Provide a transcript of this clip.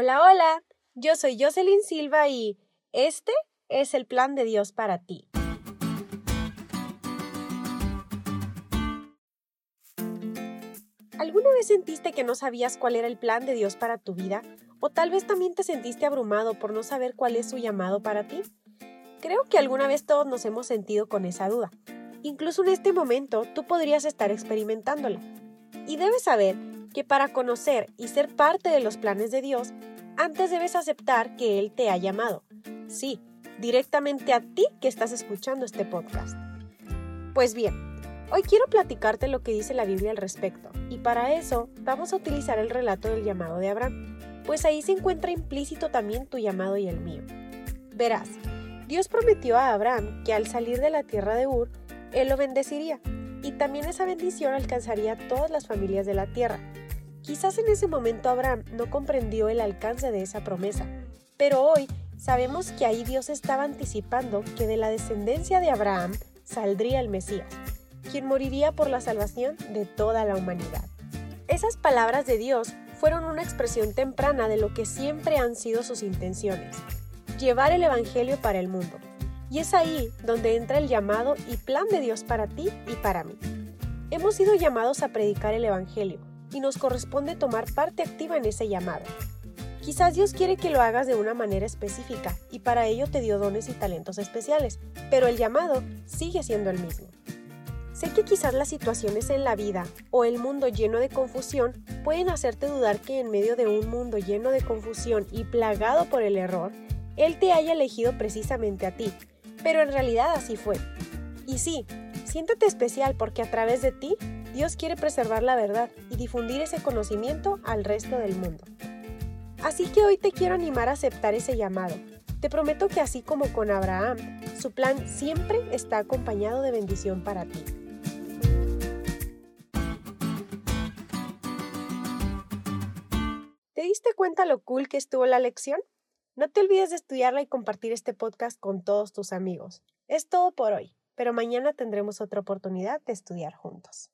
Hola, hola, yo soy Jocelyn Silva y este es el plan de Dios para ti. ¿Alguna vez sentiste que no sabías cuál era el plan de Dios para tu vida? ¿O tal vez también te sentiste abrumado por no saber cuál es su llamado para ti? Creo que alguna vez todos nos hemos sentido con esa duda. Incluso en este momento tú podrías estar experimentándola. Y debes saber que para conocer y ser parte de los planes de Dios, antes debes aceptar que Él te ha llamado. Sí, directamente a ti que estás escuchando este podcast. Pues bien, hoy quiero platicarte lo que dice la Biblia al respecto, y para eso vamos a utilizar el relato del llamado de Abraham, pues ahí se encuentra implícito también tu llamado y el mío. Verás, Dios prometió a Abraham que al salir de la tierra de Ur, Él lo bendeciría, y también esa bendición alcanzaría a todas las familias de la tierra. Quizás en ese momento Abraham no comprendió el alcance de esa promesa, pero hoy sabemos que ahí Dios estaba anticipando que de la descendencia de Abraham saldría el Mesías, quien moriría por la salvación de toda la humanidad. Esas palabras de Dios fueron una expresión temprana de lo que siempre han sido sus intenciones, llevar el Evangelio para el mundo. Y es ahí donde entra el llamado y plan de Dios para ti y para mí. Hemos sido llamados a predicar el Evangelio y nos corresponde tomar parte activa en ese llamado. Quizás Dios quiere que lo hagas de una manera específica y para ello te dio dones y talentos especiales, pero el llamado sigue siendo el mismo. Sé que quizás las situaciones en la vida o el mundo lleno de confusión pueden hacerte dudar que en medio de un mundo lleno de confusión y plagado por el error, Él te haya elegido precisamente a ti, pero en realidad así fue. Y sí, siéntate especial porque a través de ti Dios quiere preservar la verdad y difundir ese conocimiento al resto del mundo. Así que hoy te quiero animar a aceptar ese llamado. Te prometo que así como con Abraham, su plan siempre está acompañado de bendición para ti. ¿Te diste cuenta lo cool que estuvo la lección? No te olvides de estudiarla y compartir este podcast con todos tus amigos. Es todo por hoy, pero mañana tendremos otra oportunidad de estudiar juntos.